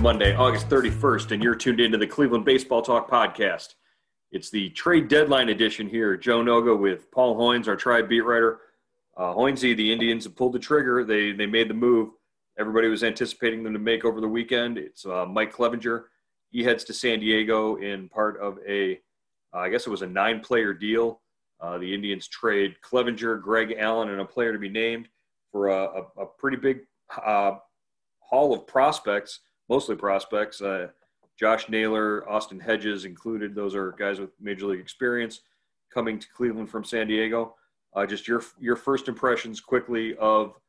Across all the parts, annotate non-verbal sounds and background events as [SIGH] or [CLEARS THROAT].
Monday, August 31st, and you're tuned into the Cleveland Baseball Talk podcast. It's the trade deadline edition here. Joe Noga with Paul Hoynes, our tribe beat writer. Uh, Hoynesy, the Indians have pulled the trigger. They, they made the move. Everybody was anticipating them to make over the weekend. It's uh, Mike Clevinger. He heads to San Diego in part of a, uh, I guess it was a nine player deal. Uh, the Indians trade Clevinger, Greg Allen, and a player to be named for a, a, a pretty big uh, haul of prospects mostly prospects. Uh, Josh Naylor, Austin Hedges included. Those are guys with major league experience coming to Cleveland from San Diego. Uh, just your your first impressions quickly of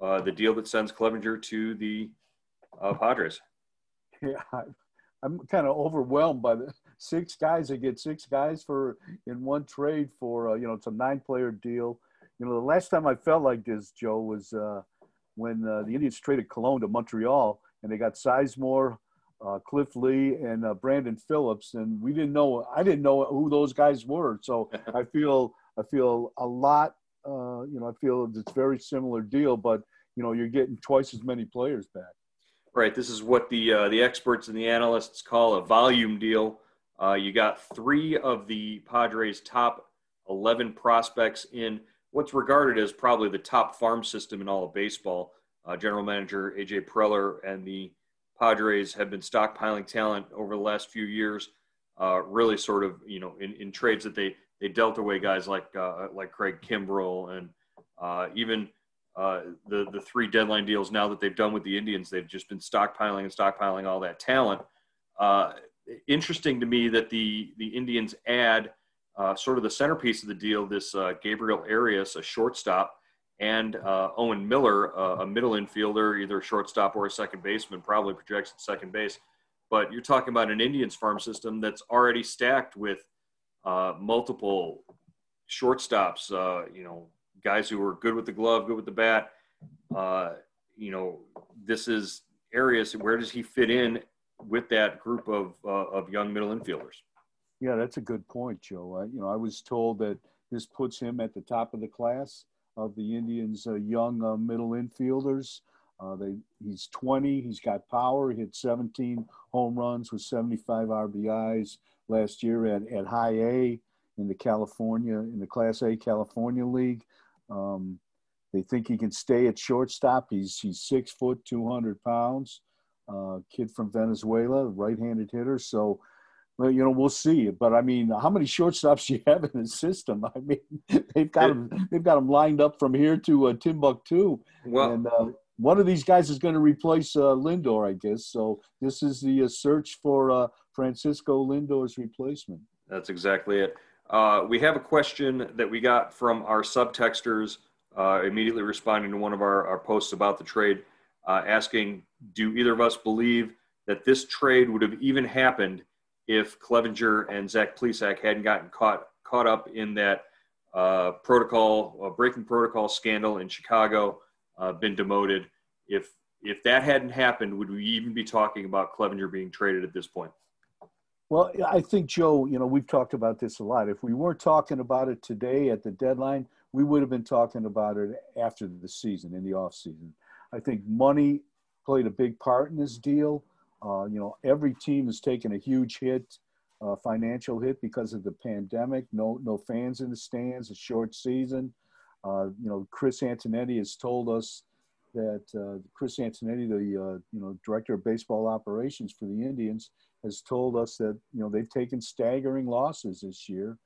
uh, the deal that sends Clevinger to the uh, Padres. [LAUGHS] Yeah, I'm kind of overwhelmed by the six guys. They get six guys for in one trade for uh, you know it's a nine player deal. You know the last time I felt like this, Joe, was uh, when the Indians traded Colon to Montreal and they got Sizemore, uh, Cliff Lee, and uh, Brandon Phillips, and we didn't know. I didn't know who those guys were, so [LAUGHS] I feel I feel a lot. Uh, you know, I feel it's very similar deal, but you know, you're getting twice as many players back. Right. This is what the uh, the experts and the analysts call a volume deal. Uh, you got three of the Padres' top 11 prospects in what's regarded as probably the top farm system in all of baseball uh, general manager AJ Preller and the Padres have been stockpiling talent over the last few years. Uh, really, sort of, you know, in, in trades that they they dealt away guys like uh, like Craig Kimbrel and uh, even uh, the the three deadline deals now that they've done with the Indians. They've just been stockpiling and stockpiling all that talent. Uh, interesting to me that the the Indians add sort of the centerpiece of the deal, this Gabriel Arias, a shortstop and uh, Owen Miller, uh, a middle infielder, either a shortstop or a second baseman, probably projects at second base. But you're talking about an Indians farm system that's already stacked with uh, multiple shortstops, uh, you know, guys who are good with the glove, good with the bat. Uh, you know, this is Arias. Where does he fit in with that group of, uh, of young middle infielders? Yeah, that's a good point, Joe. I, you know, I was told that this puts him at the top of the class of the Indians' uh, young uh, middle infielders. Uh, they, he's 20. He's got power. He hit 17 home runs with 75 RBIs last year at, at High A in the California in the Class A California League. Um, they think he can stay at shortstop. He's he's six foot, 200 pounds. Uh, kid from Venezuela, right-handed hitter. So well, you know, we'll see. But I mean, how many shortstops do [LAUGHS] you have in the system? I mean, [LAUGHS] they've got them. They've got them lined up from here to uh, Timbuktu. Well, and uh, one of these guys is going to replace uh, Lindor, I guess. So this is the uh, search for uh, Francisco Lindor's replacement. That's exactly it. Uh, we have a question that we got from our subtexters immediately responding to one of our, our posts about the trade, asking, "Do either of us believe that this trade would have even happened?" If Clevinger and Zach Plesac hadn't gotten caught caught up in that uh, protocol uh, breaking protocol scandal in Chicago, uh, been demoted. If if that hadn't happened, would we even be talking about Clevinger being traded at this point? Well, I think Joe, you know, we've talked about this a lot. If we weren't talking about it today at the deadline, we would have been talking about it after the season in the off season. I think money played a big part in this deal. Uh, you know, every team has taken a huge hit uh, financial hit because of the pandemic. No, no fans in the stands. A short season. Uh, you know, Chris Antonetti has told us that uh, Chris Antonetti, the uh, you know director of baseball operations for the Indians, has told us that you know they've taken staggering losses this year,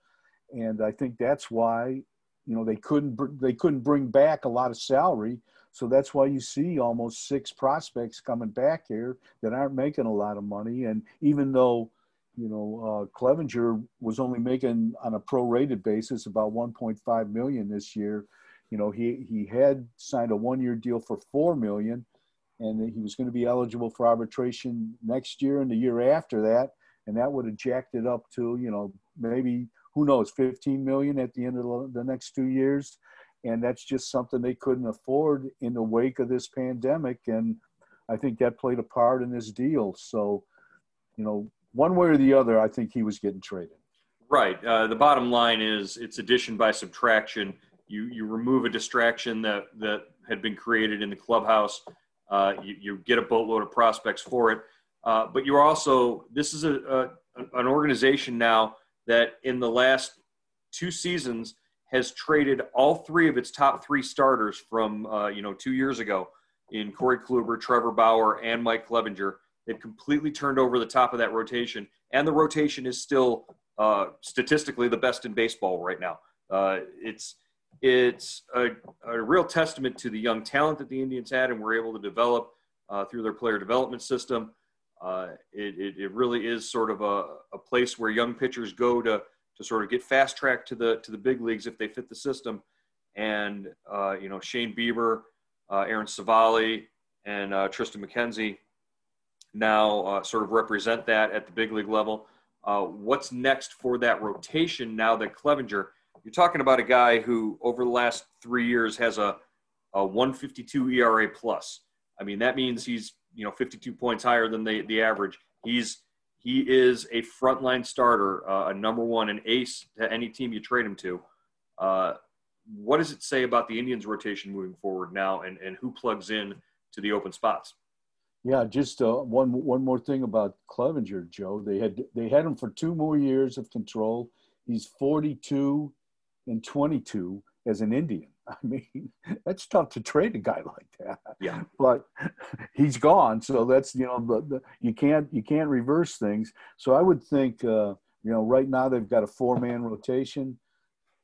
and I think that's why you know they couldn't they couldn't bring back a lot of salary. So that's why you see almost six prospects coming back here that aren't making a lot of money. And even though you know, uh, Clevinger was only making on a prorated basis about 1.5 million this year. You know, he he had signed a one-year deal for four million, and he was going to be eligible for arbitration next year and the year after that, and that would have jacked it up to you know maybe who knows 15 million at the end of the next two years, and that's just something they couldn't afford in the wake of this pandemic, and I think that played a part in this deal. So, you know, one way or the other, I think he was getting traded. Right. Uh, the bottom line is it's addition by subtraction. You you remove a distraction that that had been created in the clubhouse. Uh, you, you get a boatload of prospects for it, uh, but you're also this is a, a an organization now that in the last two seasons has traded all three of its top three starters from uh, you know two years ago in Corey Kluber, Trevor Bauer, and Mike Clevinger They've completely turned over the top of that rotation, and the rotation is still uh, statistically the best in baseball right now. Uh, it's it's a, a, real testament to the young talent that the Indians had and were able to develop uh, through their player development system. Uh, it, it, it, really is sort of a, a place where young pitchers go to to sort of get fast tracked to the to the big leagues if they fit the system. And uh, you know Shane Bieber, uh, Aaron Civale, and Tristan McKenzie now uh, sort of represent that at the big league level. Uh, what's next for that rotation now that Clevinger, you're talking about a guy who over the last three years has a, a 152 ERA plus. I mean, that means he's, you know, 52 points higher than the, the average. He's, he is a frontline starter, uh, a number one, an ace to any team you trade him to. Uh, what does it say about the Indians rotation moving forward now and, and who plugs in to the open spots? Yeah, just uh, one one more thing about Clevinger, Joe. They had they had him for two more years of control. He's 42 and 22 as an Indian. [LAUGHS] I mean, that's tough to trade a guy like that. Yeah. But he's gone, so that's you know the, the you can't you can't reverse things. So I would think uh, you know right now they've got a four man rotation.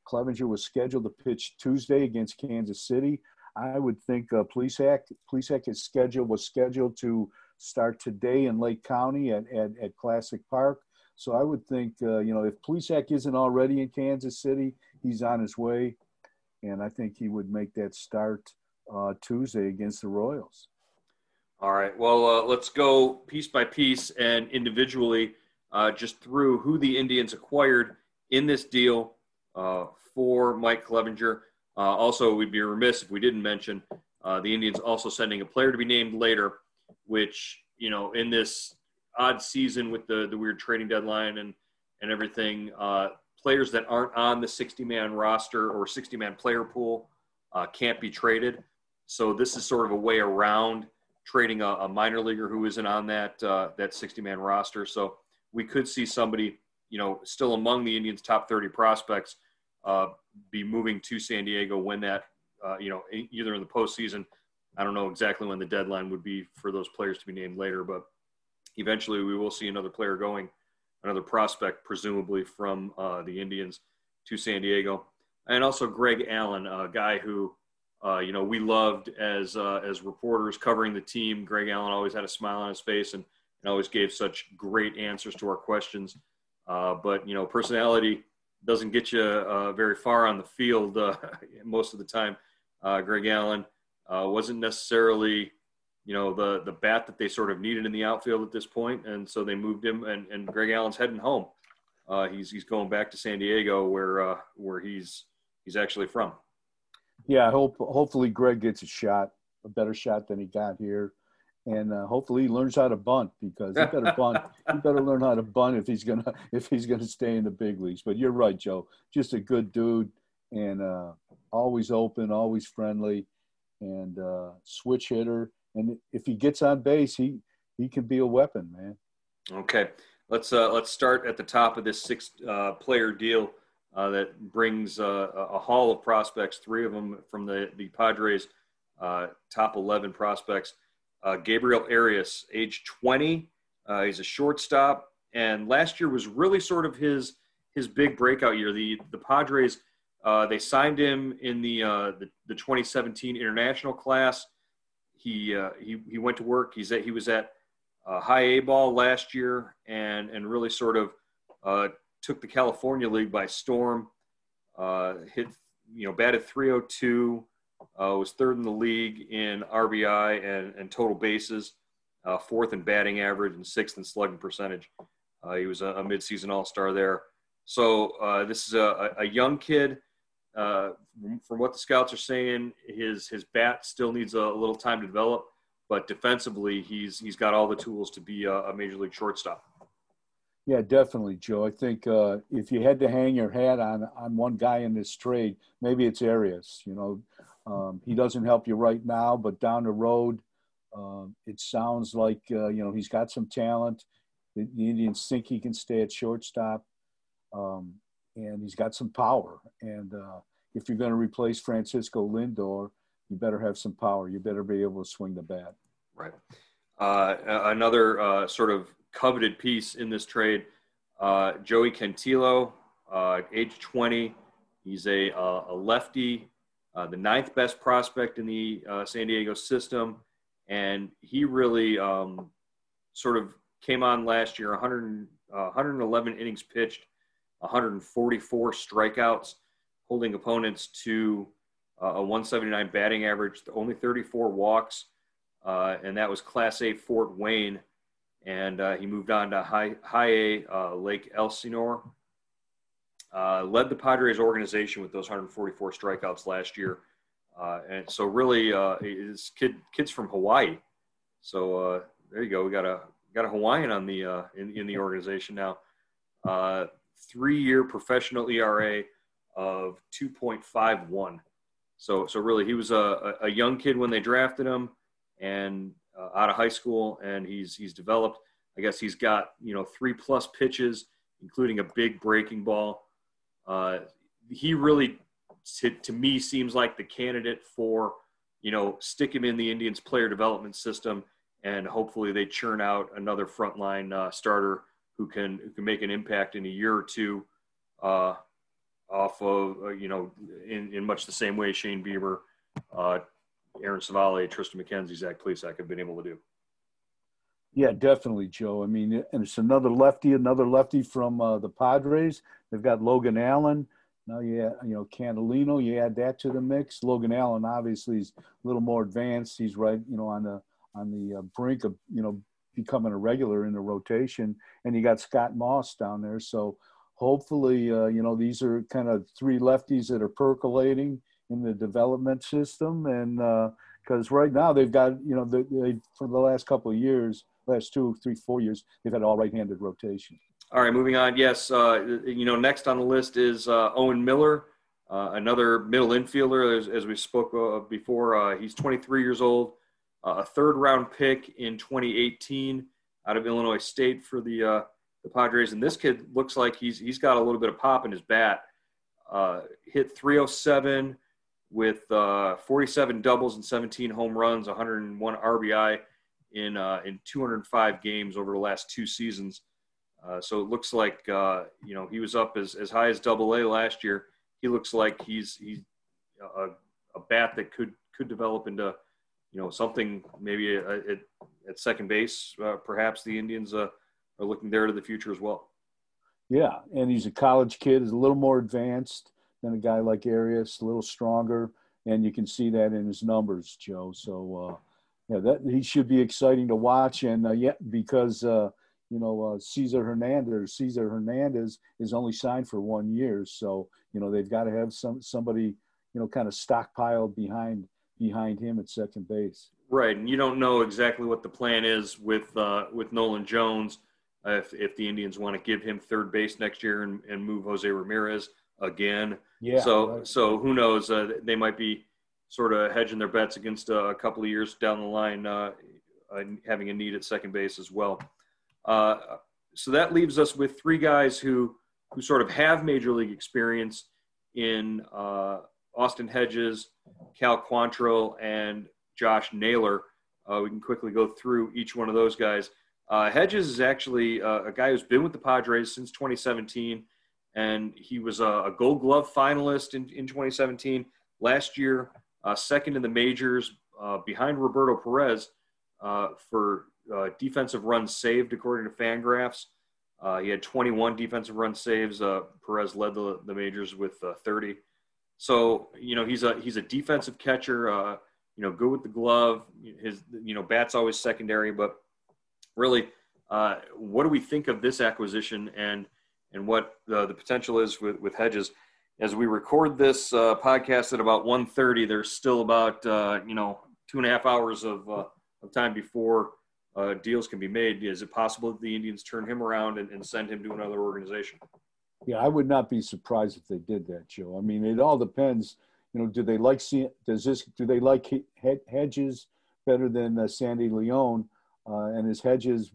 Clevinger was scheduled to pitch Tuesday against Kansas City. I would think uh, Plesac, Plesac is scheduled was scheduled to start today in Lake County at, at, at Classic Park. So I would think, uh, you know, if Plesac isn't already in Kansas City, he's on his way. And I think he would make that start uh, Tuesday against the Royals. All right. Well, uh, let's go piece by piece and individually uh, just through who the Indians acquired in this deal uh, for Mike Clevinger. Uh, also, we'd be remiss if we didn't mention uh, the Indians also sending a player to be named later, which you know in this odd season with the the weird trading deadline and and everything, players that aren't on the 60 man roster or 60 man player pool uh, can't be traded. So this is sort of a way around trading a, a minor leaguer who isn't on that uh, that 60 man roster. So we could see somebody you know still among the Indians' top 30 prospects uh, be moving to San Diego when that, uh, you know, either in the postseason. I don't know exactly when the deadline would be for those players to be named later, but eventually we will see another player going, another prospect, presumably from uh, the Indians to San Diego. And also Greg Allen, a guy who, uh, you know, we loved as, uh, as reporters covering the team. Greg Allen always had a smile on his face and, and always gave such great answers to our questions. Uh, but, you know, personality – doesn't get you uh, very far on the field uh, [LAUGHS] most of the time. Greg Allen wasn't necessarily, you know, the the bat that they sort of needed in the outfield at this point, and so they moved him. And, and Greg Allen's heading home. Uh, he's he's going back to San Diego, where uh, where he's he's actually from. Yeah, I hope hopefully Greg gets a shot, a better shot than he got here and uh, hopefully he learns how to bunt because he better [LAUGHS] bunt. he better learn how to bunt if he's gonna if he's gonna stay in the big leagues. But you're right, Joe. Just a good dude and uh, always open, always friendly, and uh, switch hitter. And if he gets on base, he he can be a weapon, man. Okay. let's uh, let's start at the top of this six uh, player deal uh, that brings uh, a haul of prospects, three of them from the the Padres uh, top 11 prospects. Uh, Gabriel Arias, age 20, he's a shortstop, and last year was really sort of his his big breakout year. The the Padres they signed him in the, the, the 2017 international class. He he he went to work. He's at, he was at uh, high A ball last year and, and really sort of uh, took the California League by storm. Uh, hit, you know, batted 302, uh, was third in the league in RBI and, and total bases, uh, fourth in batting average, and sixth in slugging percentage. Uh, he was a, a midseason All Star there. So this is a, a young kid. From what the scouts are saying, his his bat still needs a little time to develop but defensively, he's he's got all the tools to be a, a major league shortstop. Yeah, definitely, Joe. I think uh, if you had to hang your hat on on one guy in this trade, maybe it's Arias. You know, um, he doesn't help you right now, but down the road, uh, it sounds like uh, you know he's got some talent. The, the, Indians think he can stay at shortstop, um, and he's got some power. And uh, if you're going to replace Francisco Lindor, you better have some power. You better be able to swing the bat. Right. Uh, another uh, sort of coveted piece in this trade, uh, Joey Cantillo, uh, age 20. He's a, uh, a lefty, the ninth best prospect in the San Diego system. And he really um, sort of came on last year 100, 111 innings pitched, 144 strikeouts, holding opponents to uh, a 179 batting average, only 34 walks, uh, and that was Class A Fort Wayne. And uh, he moved on to High, high A uh, Lake Elsinore. Uh, led the Padres organization with those 144 strikeouts last year. Uh, and so, really, his kid, kids from Hawaii. So there you go. We got a got a Hawaiian on the in, in the organization now. Three year professional ERA of 2.51. So, so really, he was a, a young kid when they drafted him, and uh, out of high school, and he's he's developed. I guess he's got you know three plus pitches, including a big breaking ball. Uh, he really, to, to me, seems like the candidate for you know stick him in the Indians player development system, and hopefully they churn out another frontline uh, starter who can who can make an impact in a year or two. Uh, off of, uh, you know, in, in much the same way Shane Bieber, uh, Aaron Civale, Tristan McKenzie, Zach Plesac have been able to do. Yeah, definitely, Joe. I mean, and it's another lefty, another lefty from uh, the Padres. They've got Logan Allen. Now, yeah, you know, Catalino, you add that to the mix. Logan Allen obviously is a little more advanced. He's right, you know, on the on the uh, brink of, you know, becoming a regular in the rotation. And you got Scott Moss down there. So hopefully, uh, you know, these are kind of three lefties that are percolating in the development system. And because uh, right now they've got, you know, they, for the last couple of years, last two, three, four years, they've had all right-handed rotation. All right, moving on. Yes, uh, you know, next on the list is uh, Owen Miller, uh, another middle infielder, as, as we spoke uh, before. he's 23 years old, a third-round pick in 2018 out of Illinois State for the the Padres. And this kid looks like he's he's got a little bit of pop in his bat. Uh, hit 307 with uh, 47 doubles and 17 home runs, 101 RBI in uh, in 205 games over the last two seasons. Uh, so it looks like uh, you know he was up as, as high as Double A last year. He looks like he's he's a, a bat that could could develop into you know something maybe at, at second base. Uh, perhaps the Indians are looking there to the future as well. Yeah, and he's a college kid. is a little more advanced than a guy like Arias, a little stronger, and you can see that in his numbers, Joe. So, uh, yeah, that he should be exciting to watch, and uh, yeah, because uh, you know uh, Cesar Hernandez, Cesar Hernandez is only signed for one year, so you know they've got to have some somebody you know kind of stockpiled behind behind him at second base. Right, and you don't know exactly what the plan is with uh, with Nolan Jones if, if the Indians want to give him third base next year and, and move Jose Ramirez again. Yeah. So right. so who knows? Uh, they might be sort of hedging their bets against uh, a couple of years down the line, uh, having a need at second base as well. Uh, so that leaves us with three guys who who sort of have major league experience in uh, Austin Hedges, Cal Quantrill, and Josh Naylor. Uh, we can quickly go through each one of those guys. Uh, Hedges is actually uh, a guy who's been with the Padres since 2017, and he was a, a Gold Glove finalist in, in 2017. Last year, uh, second in the majors uh, behind Roberto Perez uh, for defensive runs saved, according to Fangraphs. he had 21 defensive run saves. Perez led the, the majors with 30. So you know he's a he's a defensive catcher. Uh, you know, good with the glove. His you know bat's always secondary, but really, uh, what do we think of this acquisition and and what the, the potential is with, with Hedges? As we record this uh, podcast at about 1.30, there's still about uh, you know two and a half hours of, uh, of time before uh, deals can be made. Is it possible that the Indians turn him around and, and send him to another organization? Yeah, I would not be surprised if they did that, Joe. I mean, it all depends. You know, do they like? Does this? Do they like Hedges better than uh, Sandy León? uh, and his hedges.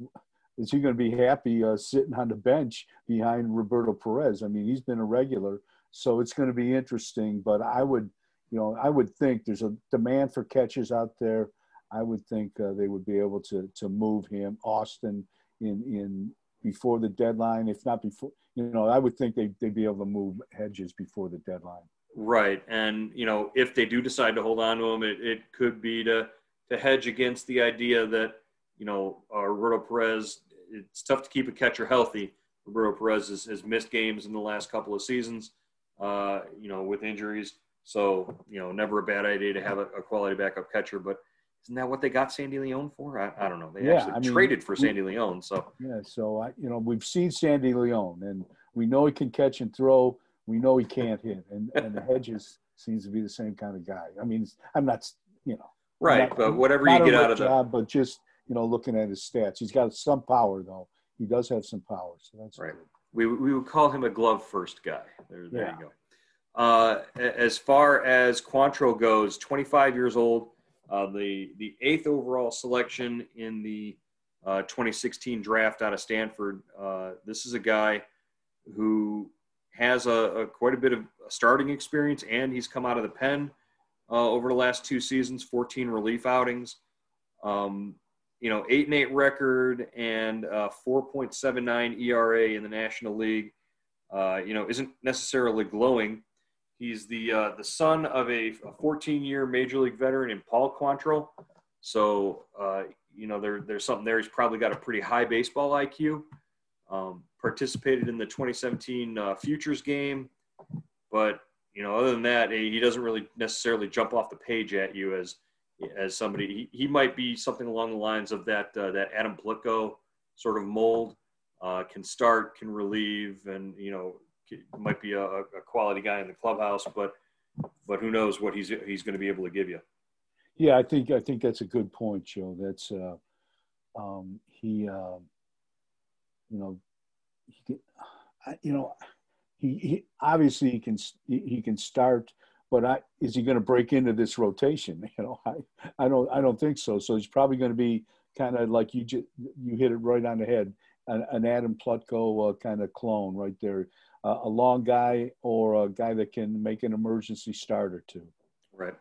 Is he going to be happy uh, sitting on the bench behind Roberto Perez? I mean, he's been a regular, so it's going to be interesting. But I would, you know, I would think there's a demand for catches out there. I would think uh, they would be able to to move him, Austin, in in before the deadline. If not before, you know, I would think they they'd be able to move Hedges before the deadline. Right, and you know, if they do decide to hold on to him, it, it could be to to hedge against the idea that you know, uh, Roberto Perez, it's tough to keep a catcher healthy. Roberto Perez has, has missed games in the last couple of seasons, uh, you know, with injuries. So, you know, never a bad idea to have a, a, quality backup catcher. But isn't that what they got Sandy León for? I, I don't know. They yeah, actually I mean, traded for Sandy we, León. So yeah, so I, you know, we've seen Sandy León, and we know he can catch and throw. We know he can't hit, and and the Hedges seems to be the same kind of guy. I mean, I'm not, you know, right, not, but whatever you get out of the but just you know, looking at his stats. He's got some power though. He does have some power, so that's right. Good. We we would call him a glove first guy. There, there yeah. you go. Uh, as far as Quantrill goes, 25 years old, uh, the the eighth overall selection in the uh, 2016 draft out of Stanford. Uh, this is a guy who has a, a, quite a bit of starting experience, and he's come out of the pen uh, over the last two seasons, 14 relief outings. Um, you know, eight and eight record and uh, 4.79 ERA in the National League. Uh, you know, isn't necessarily glowing. He's the uh, the son of a 14 year Major League veteran in Paul Quantrill. So uh, you know, there, there's something there. He's probably got a pretty high baseball IQ. Um, participated in the 2017 uh, Futures game, but you know, other than that, he doesn't really necessarily jump off the page at you as as somebody. He, he might be something along the lines of that uh, that Adam Plutko sort of mold. Uh, can start, can relieve, and you know might be a, a, quality guy in the clubhouse, but but who knows what he's he's going to be able to give you. Yeah, I think I think that's a good point, Joe. That's uh, um, he, uh, you know, he, you know, he, he obviously he can he can start but I, is he going to break into this rotation? [LAUGHS] You know, I, I don't, I don't think so. So he's probably going to be kind of like you, just, you hit it right on the head, an, an Adam Plutko uh, kind of clone right there, uh, a long guy or a guy that can make an emergency start or two. Right.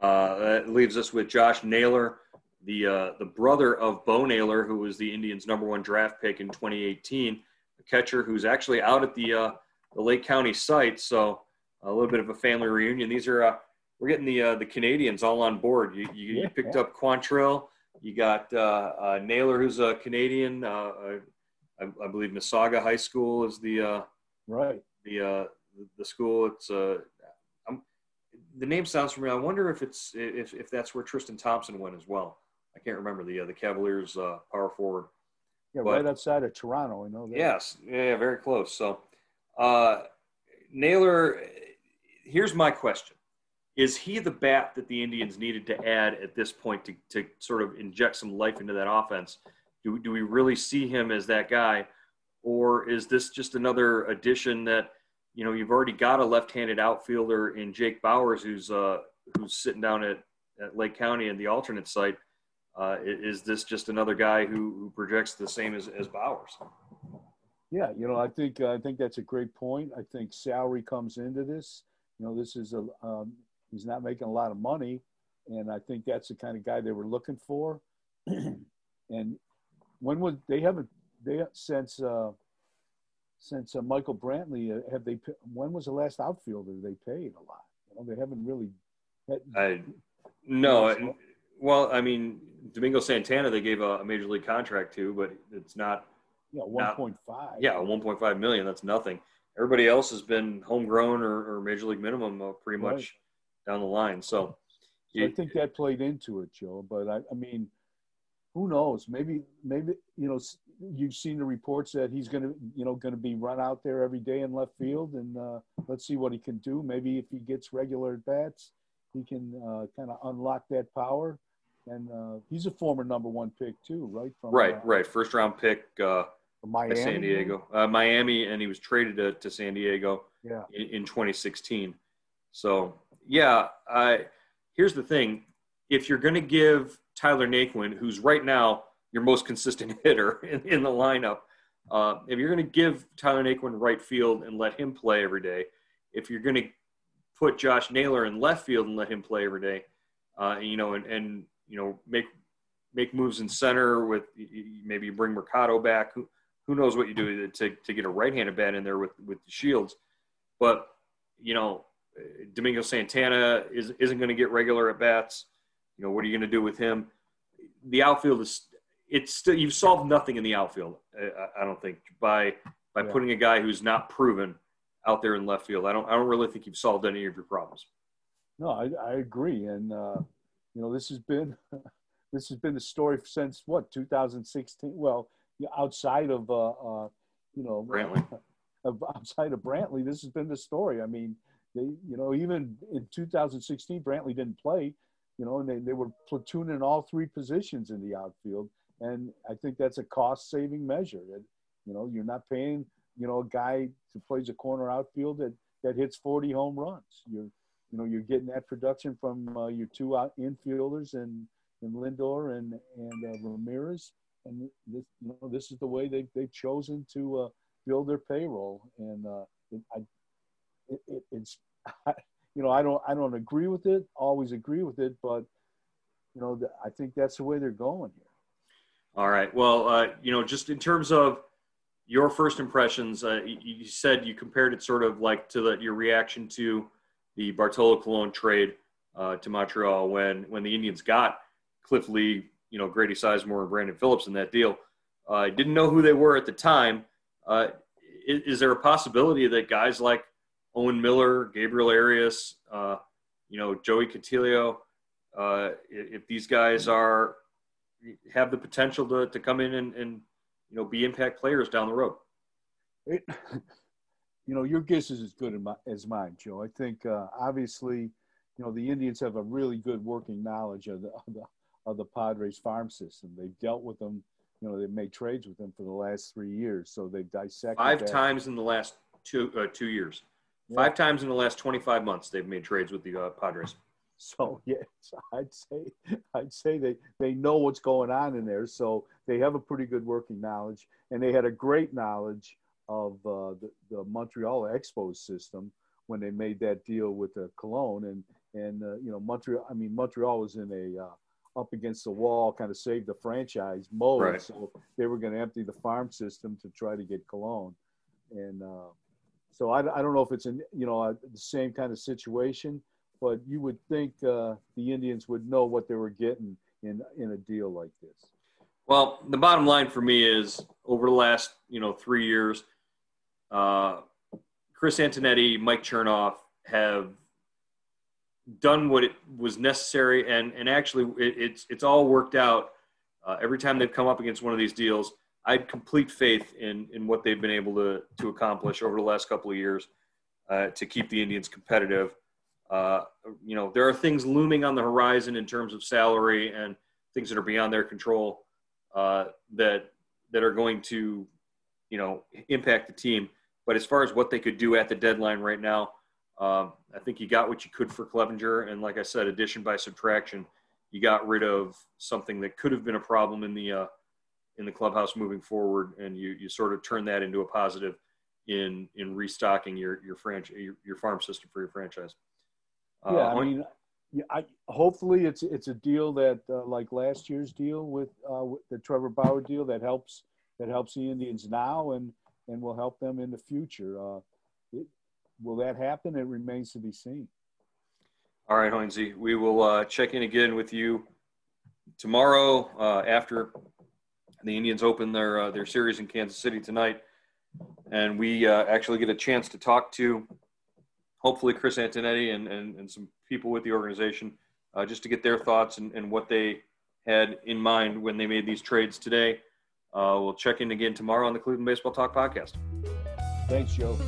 Uh, that leaves us with Josh Naylor, the uh, the brother of Bo Naylor, who was the Indians' number one draft pick in 2018, a catcher who's actually out at the uh, the Lake County site. So a little bit of a family reunion. These are uh, we're getting the uh, the Canadians all on board. You, you, yeah, you picked up Quantrill. You got uh, uh, Naylor, who's a Canadian. Uh, I, I, believe Mississauga High School is the uh, right the uh, the school. It's uh, I'm, the name sounds familiar. I wonder if it's if, if that's where Tristan Thompson went as well. I can't remember the uh, the Cavaliers uh, power forward. Yeah, but, right outside of Toronto. I know that. Yes, yeah, very close. So, uh, Naylor here's my question is he the bat that the Indians needed to add at this point to, to sort of inject some life into that offense? Do, do we really see him as that guy? Or is this just another addition that, you know, you've already got a left-handed outfielder in Jake Bauers who's, uh, who's sitting down at, at Lake County in the alternate site. Uh, is this just another guy who, who projects the same as, as Bauers? Yeah, you know, I think I think that's a great point. I think salary comes into this. You know, this is a um, he's not making a lot of money, and I think that's the kind of guy they were looking for. [CLEARS THROAT] and when was they haven't they since uh, since uh, Michael Brantley uh, have they when was the last outfielder they paid a lot? You know, they haven't really. Had, I no, well, I mean Domingo Santana they gave a, a major league contract to, but it's not yeah, one point five. Yeah, one point five million. That's nothing. Everybody else has been homegrown or, or major league minimum uh, pretty much down the line. So, so I think that played into it, Joe. But I, I mean, who knows? Maybe, maybe you know, you've seen the reports that he's going to, you know, going to be run out there every day in left field, and uh, let's see what he can do. Maybe if he gets regular at bats, he can uh, kind of unlock that power. And uh, he's a former number one pick too, right? From, right, uh, right. First round pick. Uh, Miami, San Diego, uh, Miami, and he was traded to, to San Diego yeah. in, in 2016. So yeah, I here's the thing: if you're going to give Tyler Naquin, who's right now your most consistent [LAUGHS] hitter in, in the lineup, uh, if you're going to give Tyler Naquin right field and let him play every day, if you're going to put Josh Naylor in left field and let him play every day, uh, you know, and, and you know make make moves in center with maybe you bring Mercado back. Who, who knows what you do to, to get a right-handed bat in there with, with the shields. But, you know, Domingo Santana is, isn't going to get regular at bats. You know, what are you going to do with him? The outfield is, it's still, you've solved nothing in the outfield. I, I don't think by, by yeah. putting a guy who's not proven out there in left field. I don't, I don't really think you've solved any of your problems. No, I, I agree. And, uh, you know, this has been, [LAUGHS] this has been the story since what, 2016? Well, outside of uh, uh, you know Brantley. [LAUGHS] outside of Brantley, this has been the story. I mean, they you know even in 2016, Brantley didn't play, you know, and they, they were platooning all three positions in the outfield, and I think that's a cost saving measure. That you know you're not paying you know a guy who plays a corner outfield that that hits 40 home runs. You're you know you're getting that production from uh, your two out infielders and and Lindor and and uh, Ramirez and this, you know, this is the way they they've chosen to uh, build their payroll, and uh, it, I, it, it, it's, [LAUGHS] you know, I don't I don't agree with it, always agree with it, but you know, I think that's the way they're going here. All right. Well, uh, you know, just in terms of your first impressions, uh, you, you, said you compared it sort of like to the, your reaction to the Bartolo Colon trade uh, to Montreal when when the Indians got Cliff Lee you know Grady Sizemore and Brandon Phillips in that deal. Uh, I didn't know who they were at the time. Uh, is, is, there a possibility that guys like Owen Miller, Gabriel Arias, uh, you know Joey Cantillo, uh, if these guys are have the potential to, to come in and, and you know be impact players down the road? It, [LAUGHS] you know, your guess is as good as mine, Joe. I think uh, obviously, you know, the Indians have a really good working knowledge of the, of the of the Padres farm system. They've dealt with them, you know, they've made trades with them for the last three years. So they've dissected five that. times in the last two uh, two years. Yeah. Five times in the last 25 months, they've made trades with the uh, Padres. So [LAUGHS] yes, I'd say I'd say they they know what's going on in there. So they have a pretty good working knowledge, and they had a great knowledge of uh, the, the Montreal Expos system when they made that deal with the Colon and and uh, you know Montreal. I mean Montreal was in a uh, up against the wall, kind of save the franchise mode. Right. So they were going to empty the farm system to try to get Colon, And uh, so I, I don't know if it's in, you know, the same kind of situation, but you would think uh, the Indians would know what they were getting in, in a deal like this. Well, the bottom line for me is over the last, you know, three years, uh, Chris Antonetti, Mike Chernoff have done what it was necessary, and and actually it, it's it's all worked out. Uh, every time they've come up against one of these deals, I had complete faith in in what they've been able to to accomplish over the last couple of years uh, to keep the Indians competitive. Uh, you know, there are things looming on the horizon in terms of salary and things that are beyond their control uh, that that are going to, you know, impact the team. But as far as what they could do at the deadline right now, um, I think you got what you could for Clevinger, and like I said, addition by subtraction, you got rid of something that could have been a problem in the uh, in the clubhouse moving forward, and you you sort of turn that into a positive in in restocking your your franchise your, your farm system for your franchise. Uh, yeah, I mean, yeah, I, hopefully it's it's a deal that uh, like last year's deal with, uh, with the Trevor Bauer deal that helps that helps the Indians now and and will help them in the future. Uh, it, will that happen? It remains to be seen. All right, Hoynesy, we will uh, check in again with you tomorrow uh, after the Indians open their uh, their series in Kansas City tonight, and we uh, actually get a chance to talk to hopefully Chris Antonetti and, and, and some people with the organization uh, just to get their thoughts and, and what they had in mind when they made these trades today. Uh, we'll check in again tomorrow on the Cleveland Baseball Talk podcast. Thanks, Joe.